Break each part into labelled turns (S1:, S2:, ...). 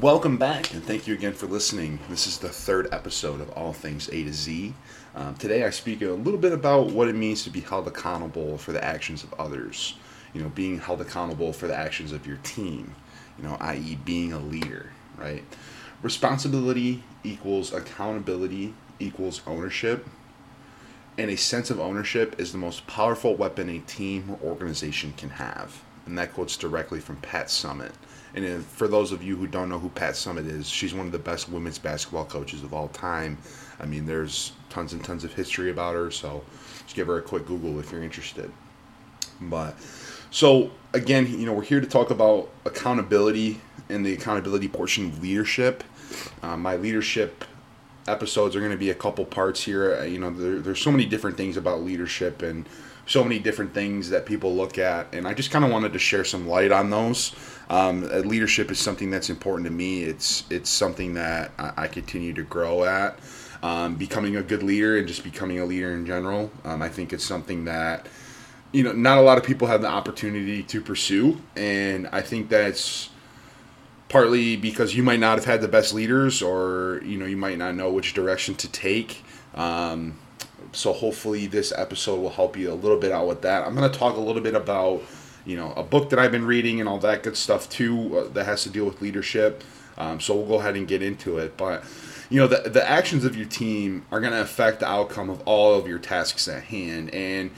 S1: Welcome back, and thank you again for listening. This is the third episode of All Things A to Z. Um, today, I speak a little bit about what it means to be held accountable for the actions of others. You know, being held accountable for the actions of your team. You know, i.e., being a leader. Right? Responsibility equals accountability equals ownership, and a sense of ownership is the most powerful weapon a team or organization can have. And that quote's directly from Pat Summitt. And if, for those of you who don't know who Pat Summitt is, she's one of the best women's basketball coaches of all time. I mean, there's tons and tons of history about her, so just give her a quick Google if you're interested. But so again, you know, we're here to talk about accountability and the accountability portion of leadership. Uh, my leadership episodes are going to be a couple parts here. Uh, you know, there, there's so many different things about leadership and so many different things that people look at, and I just kind of wanted to share some light on those. Um, uh, leadership is something that's important to me. It's it's something that I, I continue to grow at. Um, becoming a good leader and just becoming a leader in general. Um, I think it's something that you know not a lot of people have the opportunity to pursue, and I think that's partly because you might not have had the best leaders, or you know you might not know which direction to take. Um, so hopefully this episode will help you a little bit out with that. I'm going to talk a little bit about you know a book that I've been reading and all that good stuff too uh, that has to deal with leadership. Um, so we'll go ahead and get into it, but you know the the actions of your team are going to affect the outcome of all of your tasks at hand and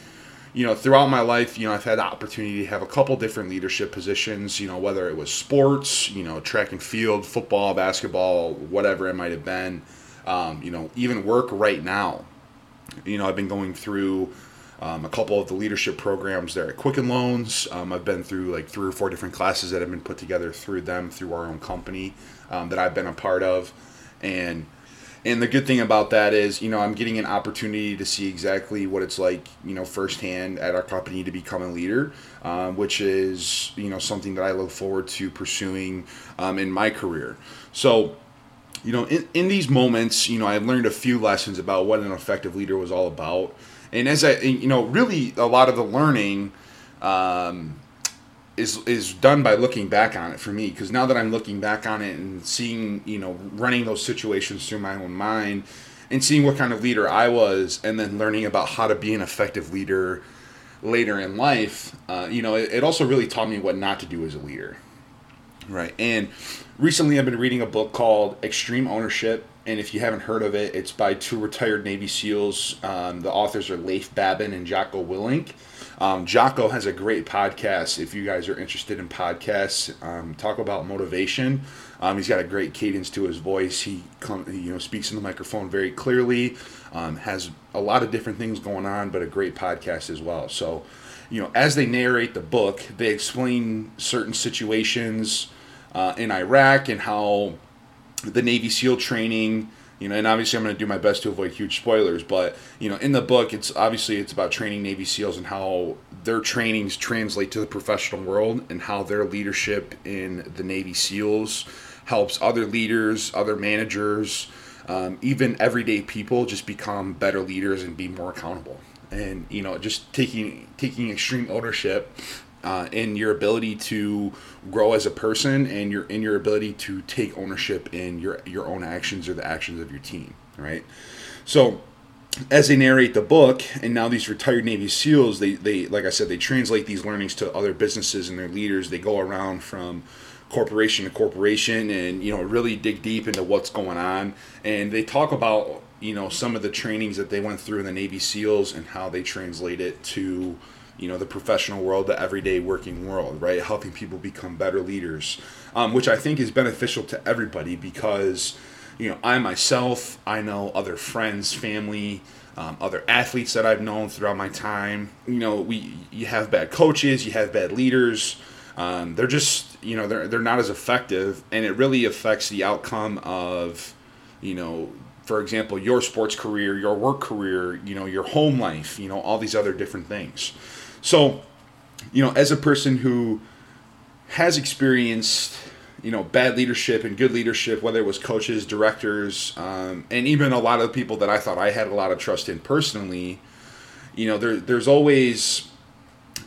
S1: you know throughout my life you know i've had the opportunity to have a couple different leadership positions you know whether it was sports you know track and field football basketball whatever it might have been um, you know even work right now you know, I've been going through um, a couple of the leadership programs there at Quicken Loans. Um, I've been through like three or four different classes that have been put together through them, through our own company um, that I've been a part of. And and the good thing about that is, you know, I'm getting an opportunity to see exactly what it's like, you know, firsthand at our company to become a leader, um, which is, you know, something that I look forward to pursuing um, in my career. So, you know, in, in these moments, you know, I learned a few lessons about what an effective leader was all about. And as I, you know, really a lot of the learning um, is is done by looking back on it for me. Because now that I'm looking back on it and seeing, you know, running those situations through my own mind and seeing what kind of leader I was, and then learning about how to be an effective leader later in life, uh, you know, it, it also really taught me what not to do as a leader. Right. And recently I've been reading a book called Extreme Ownership. And if you haven't heard of it, it's by two retired Navy SEALs. Um, the authors are Leif Babin and Jocko Willink. Um, Jocko has a great podcast. If you guys are interested in podcasts, um, talk about motivation. Um, he's got a great cadence to his voice. He, come, he you know speaks in the microphone very clearly. Um, has a lot of different things going on, but a great podcast as well. So, you know, as they narrate the book, they explain certain situations uh, in Iraq and how the Navy SEAL training, you know, and obviously I'm going to do my best to avoid huge spoilers, but you know, in the book, it's obviously it's about training Navy SEALs and how their trainings translate to the professional world and how their leadership in the Navy SEALs helps other leaders, other managers, um, even everyday people just become better leaders and be more accountable. And you know, just taking taking extreme ownership uh, in your ability to grow as a person and your in your ability to take ownership in your your own actions or the actions of your team right? So as they narrate the book and now these retired navy seals they they like i said they translate these learnings to other businesses and their leaders. They go around from corporation to corporation and you know really dig deep into what's going on. And they talk about you know some of the trainings that they went through in the navy seals and how they translate it to you know the professional world the everyday working world right? Helping people become better leaders um, which i think is beneficial to everybody because you know i myself i know other friends family um, other athletes that i've known throughout my time. You know we you have bad coaches you have bad leaders. Um, they're just you know they're, they're not as effective and it really affects the outcome of you know for example your sports career your work career you know your home life you know all these other different things so, you know, as a person who has experienced, you know, bad leadership and good leadership, whether it was coaches, directors, um, and even a lot of people that I thought I had a lot of trust in personally, you know, there, there's always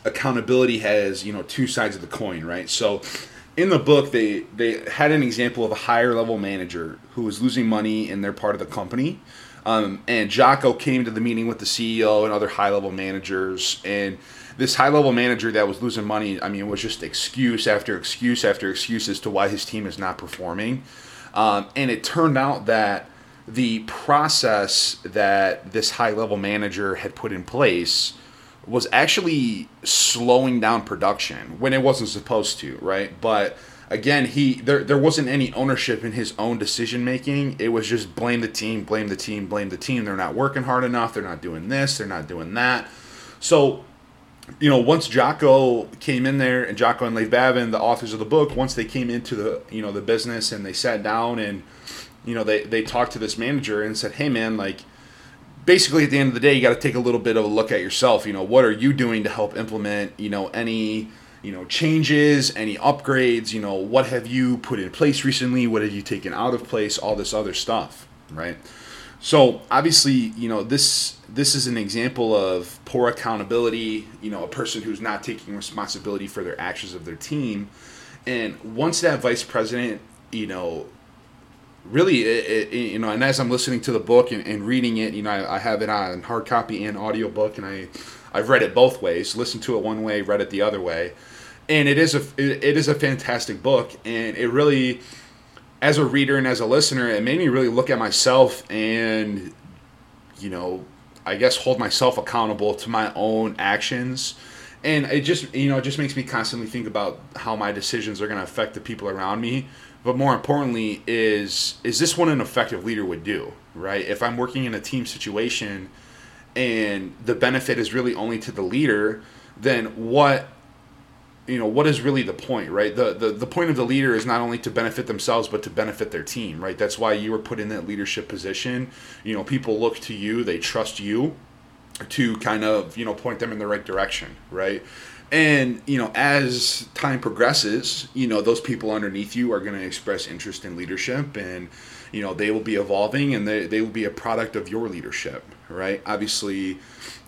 S1: accountability has, you know, two sides of the coin, right? So, in the book they they had an example of a higher level manager who was losing money in their part of the company um, and Jocko came to the meeting with the CEO and other high level managers and this high level manager that was losing money I mean was just excuse after excuse after excuse as to why his team is not performing um, and it turned out that the process that this high level manager had put in place was actually slowing down production when it wasn't supposed to, right? But again, he there there wasn't any ownership in his own decision making. It was just blame the team, blame the team, blame the team. They're not working hard enough. They're not doing this. They're not doing that. So, you know, once Jocko came in there and Jocko and Leif Babin, the authors of the book, once they came into the you know the business and they sat down and you know they they talked to this manager and said, hey man, like basically at the end of the day you got to take a little bit of a look at yourself. You know what are you doing to help implement you know any you know changes any upgrades? You know what have you put in place recently? What have you taken out of place? All this other stuff right so obviously you know this this is an example of poor accountability you know a person who's not taking responsibility for their actions of their team and once that vice president you know really, it, it, you know, and as I'm listening to the book and, and reading it, you know, I, I, have it on hard copy and audiobook, and I, I've read it both ways. Listened to it one way, read it the other way, and it is a it, it is a fantastic book, and it really, as a reader and as a listener, it made me really look at myself and, you know, I guess hold myself accountable to my own actions. And it just, you know, it just makes me constantly think about how my decisions are going to affect the people around me but more importantly is is this what an effective leader would do right if i'm working in a team situation and the benefit is really only to the leader then what you know what is really the point right? The, the the point of the leader is not only to benefit themselves but to benefit their team right? That's why you were put in that leadership position. You know people look to you they trust you to kind of you know point them in the right direction right? And you know as time progresses you know those people underneath you are going to express interest in leadership and you know they will be evolving and they, they will be a product of your leadership right obviously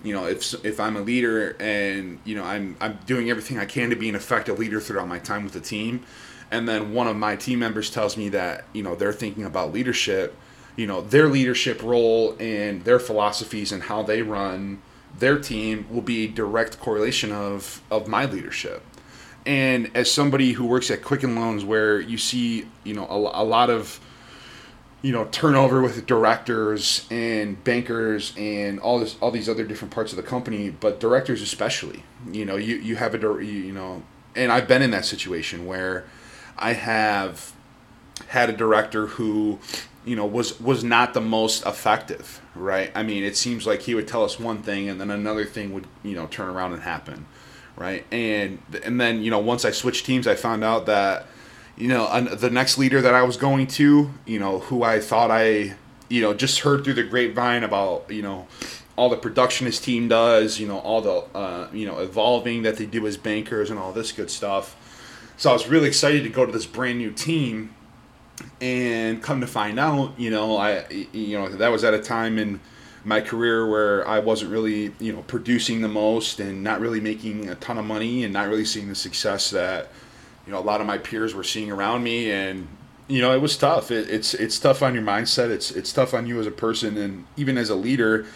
S1: you know if if i'm a leader and you know i'm i'm doing everything i can to be an effective leader throughout my time with the team and then one of my team members tells me that you know they're thinking about leadership you know their leadership role and their philosophies and how they run their team will be direct correlation of of my leadership. And as somebody who works at Quicken Loans, where you see you know a, a lot of you know turnover with directors and bankers and all this all these other different parts of the company, but directors especially, you know you you have a you know, and I've been in that situation where I have had a director who you know was was not the most effective right? I mean it seems like he would tell us one thing and then another thing would you know turn around and happen right? And and then you know once i switched teams i found out that you know the next leader that i was going to you know who i thought i you know just heard through the grapevine about you know all the production his team does you know all the uh, you know evolving that they do as bankers and all this good stuff. So i was really excited to go to this brand new team and come to find out, you know, I you know that was at a time in my career where I wasn't really you know producing the most and not really making a ton of money and not really seeing the success that you know a lot of my peers were seeing around me and you know it was tough. It, it's it's tough on your mindset. It's it's tough on you as a person and even as a leader.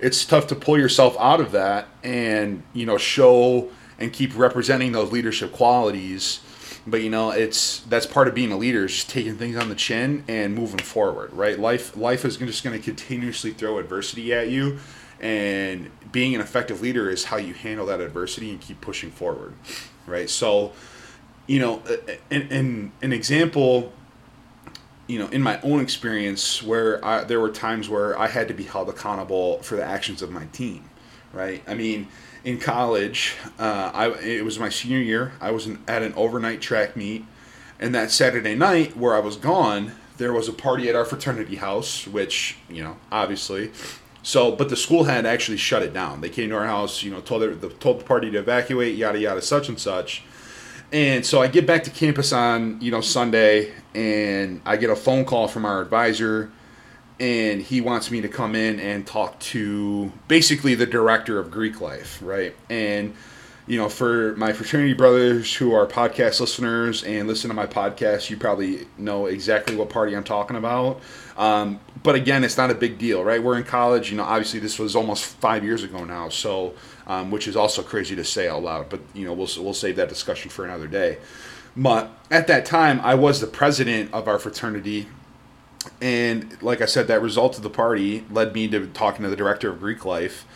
S1: It's tough to pull yourself out of that and you know show and keep representing those leadership qualities but you know it's that's part of being a leader is just taking things on the chin and moving forward right life life is just going to continuously throw adversity at you and being an effective leader is how you handle that adversity and keep pushing forward right so you know an, an, an example you know in my own experience where I, there were times where i had to be held accountable for the actions of my team right i mean in college. Uh, I it was my senior year. I was in, at an overnight track meet, and that Saturday night where I was gone, there was a party at our fraternity house, which you know obviously. So, but the school had actually shut it down. They came to our house, you know, told the told the party to evacuate, yada yada, such and such. And so I get back to campus on you know Sunday, and I get a phone call from our advisor and he wants me to come in and talk to basically the director of Greek life, right? And you know, for my fraternity brothers who are podcast listeners and listen to my podcast, you probably know exactly what party I'm talking about. Um, but again, it's not a big deal, right? We're in college. You know, obviously this was almost five years ago now, so um, which is also crazy to say out loud. But you know, we'll we'll save that discussion for another day. But at that time, I was the president of our fraternity, and like I said, that result of the party led me to talking to the director of Greek life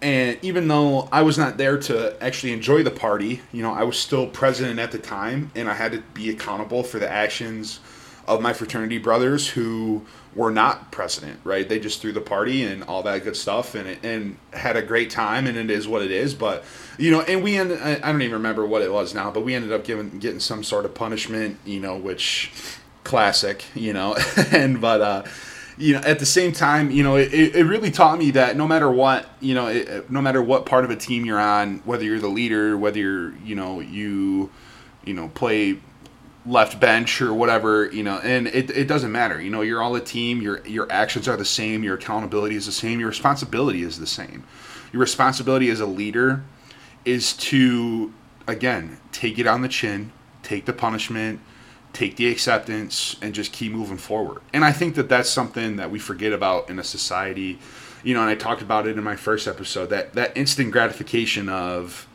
S1: and even though I was not there to actually enjoy the party, you know, I was still president at the time, and I had to be accountable for the actions of my fraternity brothers who were not president, right? They just threw the party and all that good stuff, and it, and had a great time, and it is what it is. But you know, and we ended, I don't even remember what it was now, but we ended up giving getting some sort of punishment, you know, which classic, you know, and but. uh you know, at the same time, you know, it, it really taught me that no matter what, you know, it, no matter what part of a team you're on, whether you're the leader, whether you're, you know, you, you know, play left bench or whatever, you know, and it, it doesn't matter. You know, you're all a team. Your your actions are the same. Your accountability is the same. Your responsibility is the same. Your responsibility as a leader is to again take it on the chin, take the punishment, take the acceptance and just keep moving forward. And I think that that's something that we forget about in a society, you know, and I talked about it in my first episode that that instant gratification of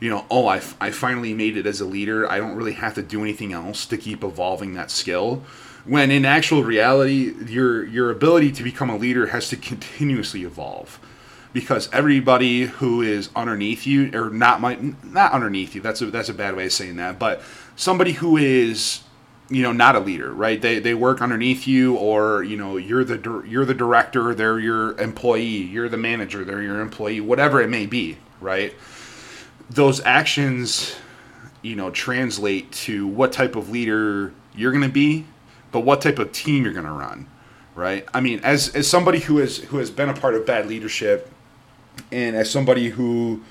S1: you know, oh, I, I finally made it as a leader. I don't really have to do anything else to keep evolving that skill. When in actual reality, your your ability to become a leader has to continuously evolve because everybody who is underneath you or not my not underneath you that's a that's a bad way of saying that but somebody who is you know not a leader right they they work underneath you or you know you're the you're the director they're your employee you're the manager they're your employee whatever it may be right those actions you know translate to what type of leader you're going to be but what type of team you're going to run right i mean as as somebody who has who has been a part of bad leadership and as somebody who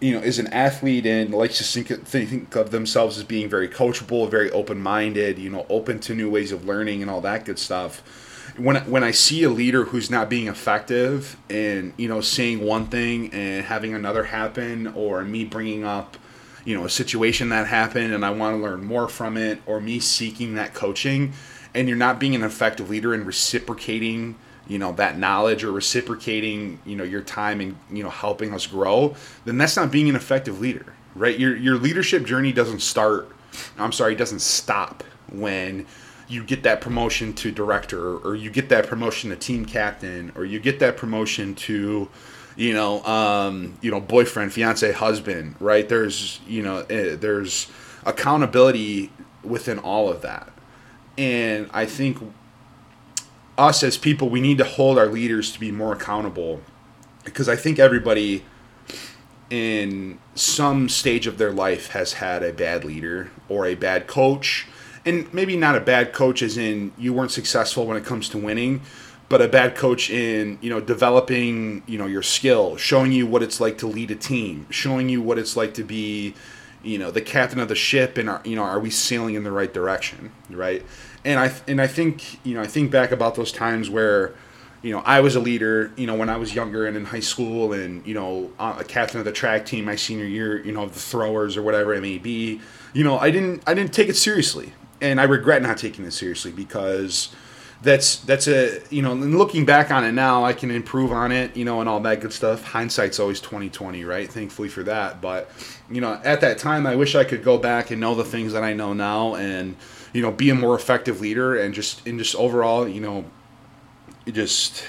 S1: you know, is an athlete and likes to think, think of themselves as being very coachable, very open minded, you know, open to new ways of learning and all that good stuff. When, when I see a leader who's not being effective and, you know, saying one thing and having another happen, or me bringing up, you know, a situation that happened and I want to learn more from it, or me seeking that coaching, and you're not being an effective leader and reciprocating you know that knowledge or reciprocating you know your time and you know helping us grow then that's not being an effective leader right? Your your leadership journey doesn't start i'm sorry doesn't stop when you get that promotion to director or you get that promotion to team captain or you get that promotion to you know um, you know boyfriend fiance husband right there's you know eh, there's accountability within all of that and i think us as people, we need to hold our leaders to be more accountable because I think everybody in some stage of their life has had a bad leader or a bad coach. And maybe not a bad coach as in you weren't successful when it comes to winning, but a bad coach in, you know, developing, you know, your skill, showing you what it's like to lead a team, showing you what it's like to be, you know, the captain of the ship and are, you know, are we sailing in the right direction, right? and I and I think you know I think back about those times where you know I was a leader you know when I was younger and in high school and you know a captain of the track team my senior year you know the throwers or whatever it may be you know I didn't I didn't take it seriously and I regret not taking this seriously because that's that's a you know and looking back on it now I can improve on it you know and all that good stuff. Hindsight's always 2020 right? Thankfully for that. But you know at that time I wish I could go back and know the things that I know now and you know, be a more effective leader and just and just overall, you know, just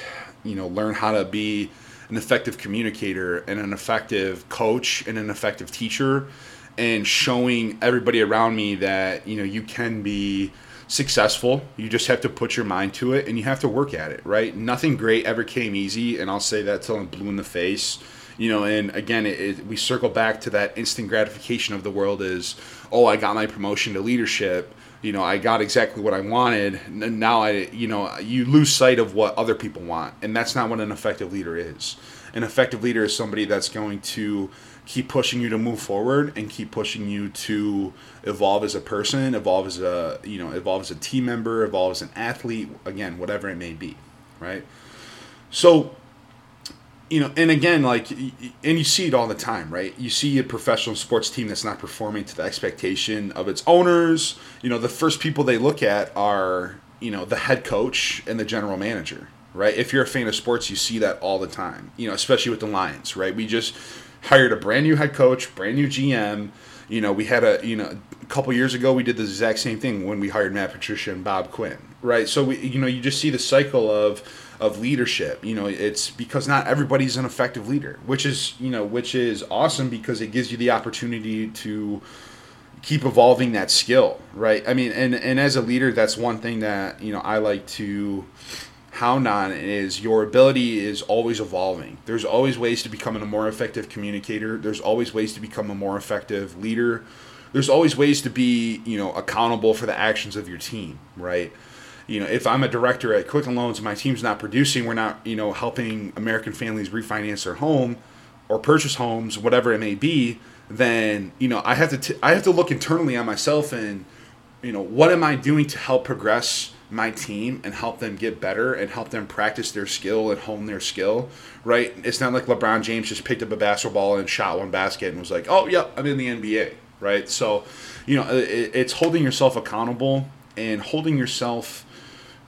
S1: you know, learn how to be an effective communicator and an effective coach and an effective teacher and showing everybody around me that, you know, you can be successful. You just have to put your mind to it and you have to work at it, right? Nothing great ever came easy, and I'll say that till I'm blue in the face. You know, and again, it, it, we circle back to that instant gratification of the world is, oh, I got my promotion to leadership you know, I got exactly what I wanted. And now I, you know, you lose sight of what other people want, and that's not what an effective leader is. An effective leader is somebody that's going to keep pushing you to move forward and keep pushing you to evolve as a person, evolve as a, you know, evolve as a team member, evolve as an athlete, again, whatever it may be, right? So you know, and again, like, and you see it all the time, right? You see a professional sports team that's not performing to the expectation of its owners. You know, the first people they look at are, you know, the head coach and the general manager, right? If you're a fan of sports, you see that all the time, you know, especially with the Lions, right? We just hired a brand new head coach, brand new GM. You know, we had a, you know, a couple years ago, we did the exact same thing when we hired Matt Patricia and Bob Quinn, right? So, we, you know, you just see the cycle of, of leadership. You know, it's because not everybody's an effective leader, which is you know which is awesome because it gives you the opportunity to keep evolving that skill, right? I mean, and and as a leader, that's one thing that you know I like to hound on is your ability is always evolving. There's always ways to become a more effective communicator. There's always ways to become a more effective leader. There's always ways to be, you know, accountable for the actions of your team, right? you know, if I'm a director at Quicken Loans and my team's not producing, we're not, you know, helping American families refinance their home or purchase homes, whatever it may be, then you know I have to t- I have to look internally on myself and you know what am I doing to help progress my team and help them get better and help them practice their skill and hone their skill, right? It's not like LeBron James just picked up a basketball and shot one basket and was like, "Oh, yeah, I'm in the NBA," right? So, you know, it's holding yourself accountable and holding yourself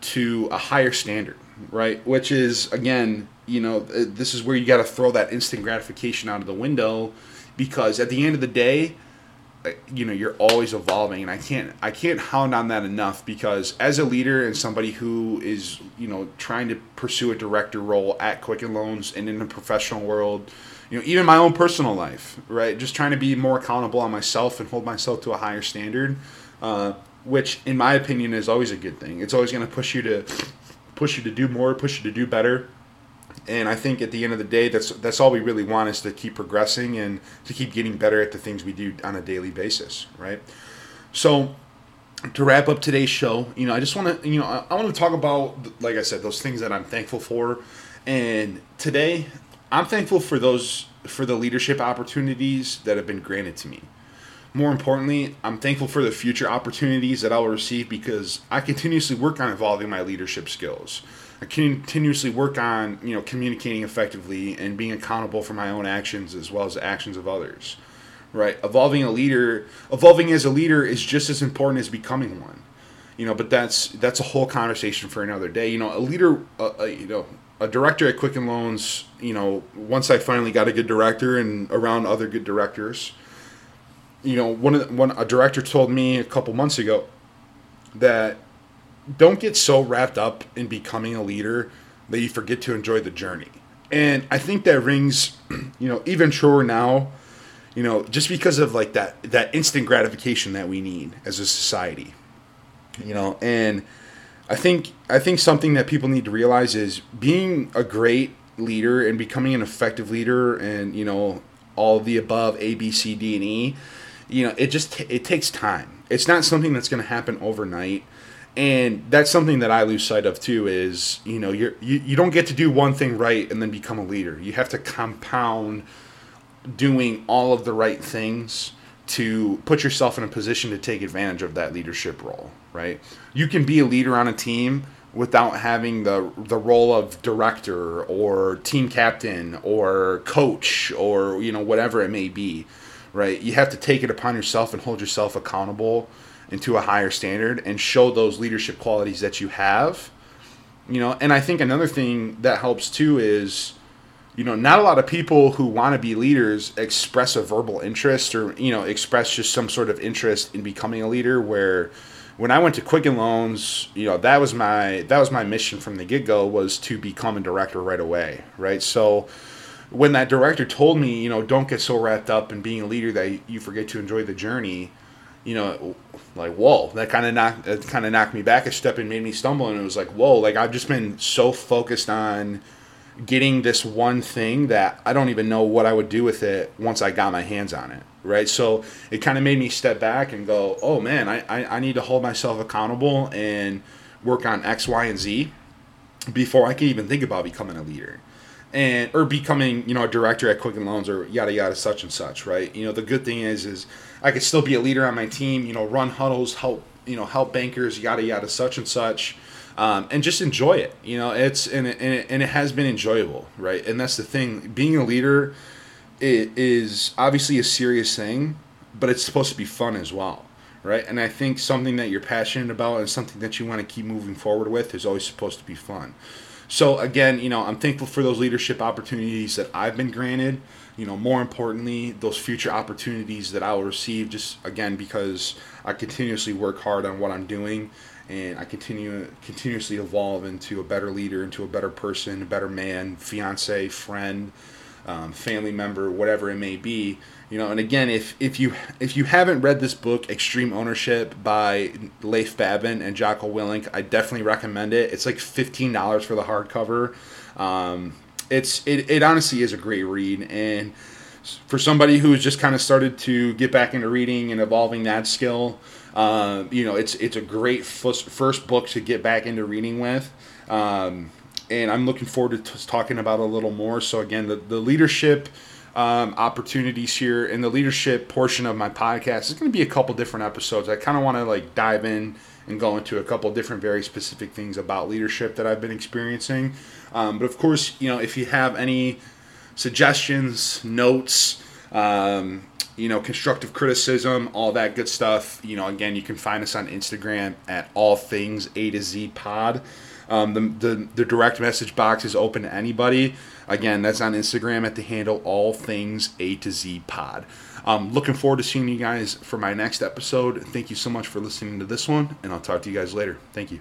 S1: to a higher standard, right? Which is again, you know, this is where you got to throw that instant gratification out of the window because at the end of the day, you know, you're always evolving and I can't I can't hound on that enough because as a leader and somebody who is, you know, trying to pursue a director role at Quicken Loans and in the professional world, you know, even my own personal life, right? Just trying to be more accountable on myself and hold myself to a higher standard. Uh, which in my opinion is always a good thing. It's always going to push you to push you to do more, push you to do better. And I think at the end of the day, that's that's all we really want is to keep progressing and to keep getting better at the things we do on a daily basis, right? So to wrap up today's show, you know, I just want to, you know, I, I want to talk about, like I said, those things that I'm thankful for. And today, I'm thankful for those for the leadership opportunities that have been granted to me more importantly, I'm thankful for the future opportunities that I will receive because I continuously work on evolving my leadership skills. I continuously work on, you know, communicating effectively and being accountable for my own actions as well as the actions of others. Right? Evolving a leader, evolving as a leader is just as important as becoming one. You know, but that's that's a whole conversation for another day. You know, a leader, uh, uh, you know, a director at Quicken Loans, you know, once I finally got a good director and around other good directors, you know, one of the, one a director told me a couple months ago that don't get so wrapped up in becoming a leader that you forget to enjoy the journey. And I think that rings, you know, even truer now, you know, just because of like that that instant gratification that we need as a society. You know, and I think I think something that people need to realize is being a great leader and becoming an effective leader and, you know, all the above A, B, C, D, and E you know, it just it takes time. It's not something that's going to happen overnight. And that's something that I lose sight of too is, you know, you're, you you don't get to do one thing right and then become a leader. You have to compound doing all of the right things to put yourself in a position to take advantage of that leadership role, right? You can be a leader on a team without having the the role of director or team captain or coach or you know whatever it may be right? You have to take it upon yourself and hold yourself accountable into a higher standard and show those leadership qualities that you have. You know, and I think another thing that helps too is you know, not a lot of people who want to be leaders express a verbal interest or, you know, express just some sort of interest in becoming a leader where when I went to Quicken Loans, you know, that was my that was my mission from the get-go was to become a director right away, right? So when that director told me, you know, don't get so wrapped up in being a leader that you forget to enjoy the journey, you know, like whoa, that kind of knocked that kind of knocked me back a step and made me stumble. And it was like whoa, like I've just been so focused on getting this one thing that I don't even know what I would do with it once I got my hands on it. Right. So it kind of made me step back and go, oh man, I, I, I need to hold myself accountable and work on X, Y, and Z before I can even think about becoming a leader and or becoming you know a director at Quicken Loans or yada yada such and such, right? You know the good thing is is I could still be a leader on my team, you know, run huddles, help you know help bankers, yada yada such and such. um, and just enjoy it. You know, it's and it, and it, and it has been enjoyable, right? And that's the thing. Being a leader it is obviously a serious thing, but it's supposed to be fun as well, right? And I think something that you're passionate about and something that you want to keep moving forward with is always supposed to be fun. So again, you know, I'm thankful for those leadership opportunities that I've been granted. You know, more importantly, those future opportunities that I will receive. Just again, because I continuously work hard on what I'm doing, and I continue continuously evolve into a better leader, into a better person, a better man, fiance, friend, um, family member, whatever it may be. You know, and again, if if you if you haven't read this book, Extreme Ownership by Leif Babin and Jocko Willink, I definitely recommend it. It's like fifteen dollars for the hardcover. Um, it's it, it honestly is a great read, and for somebody who's just kind of started to get back into reading and evolving that skill, uh, you know, it's it's a great first, first book to get back into reading with. Um, and I'm looking forward to t- talking about a little more. So again, the, the leadership um, opportunities here in the leadership portion of my podcast is going to be a couple different episodes. I kind of want to like dive in and go into a couple different very specific things about leadership that I've been experiencing. Um, but of course, you know, if you have any suggestions, notes, um, you know, constructive criticism, all that good stuff. You know, again, you can find us on Instagram at all things A to Z pod. Um, the, the, the direct message box is open to anybody. Again, that's on Instagram at the handle all things A to Z pod. Um, looking forward to seeing you guys for my next episode. Thank you so much for listening to this one, and I'll talk to you guys later. Thank you.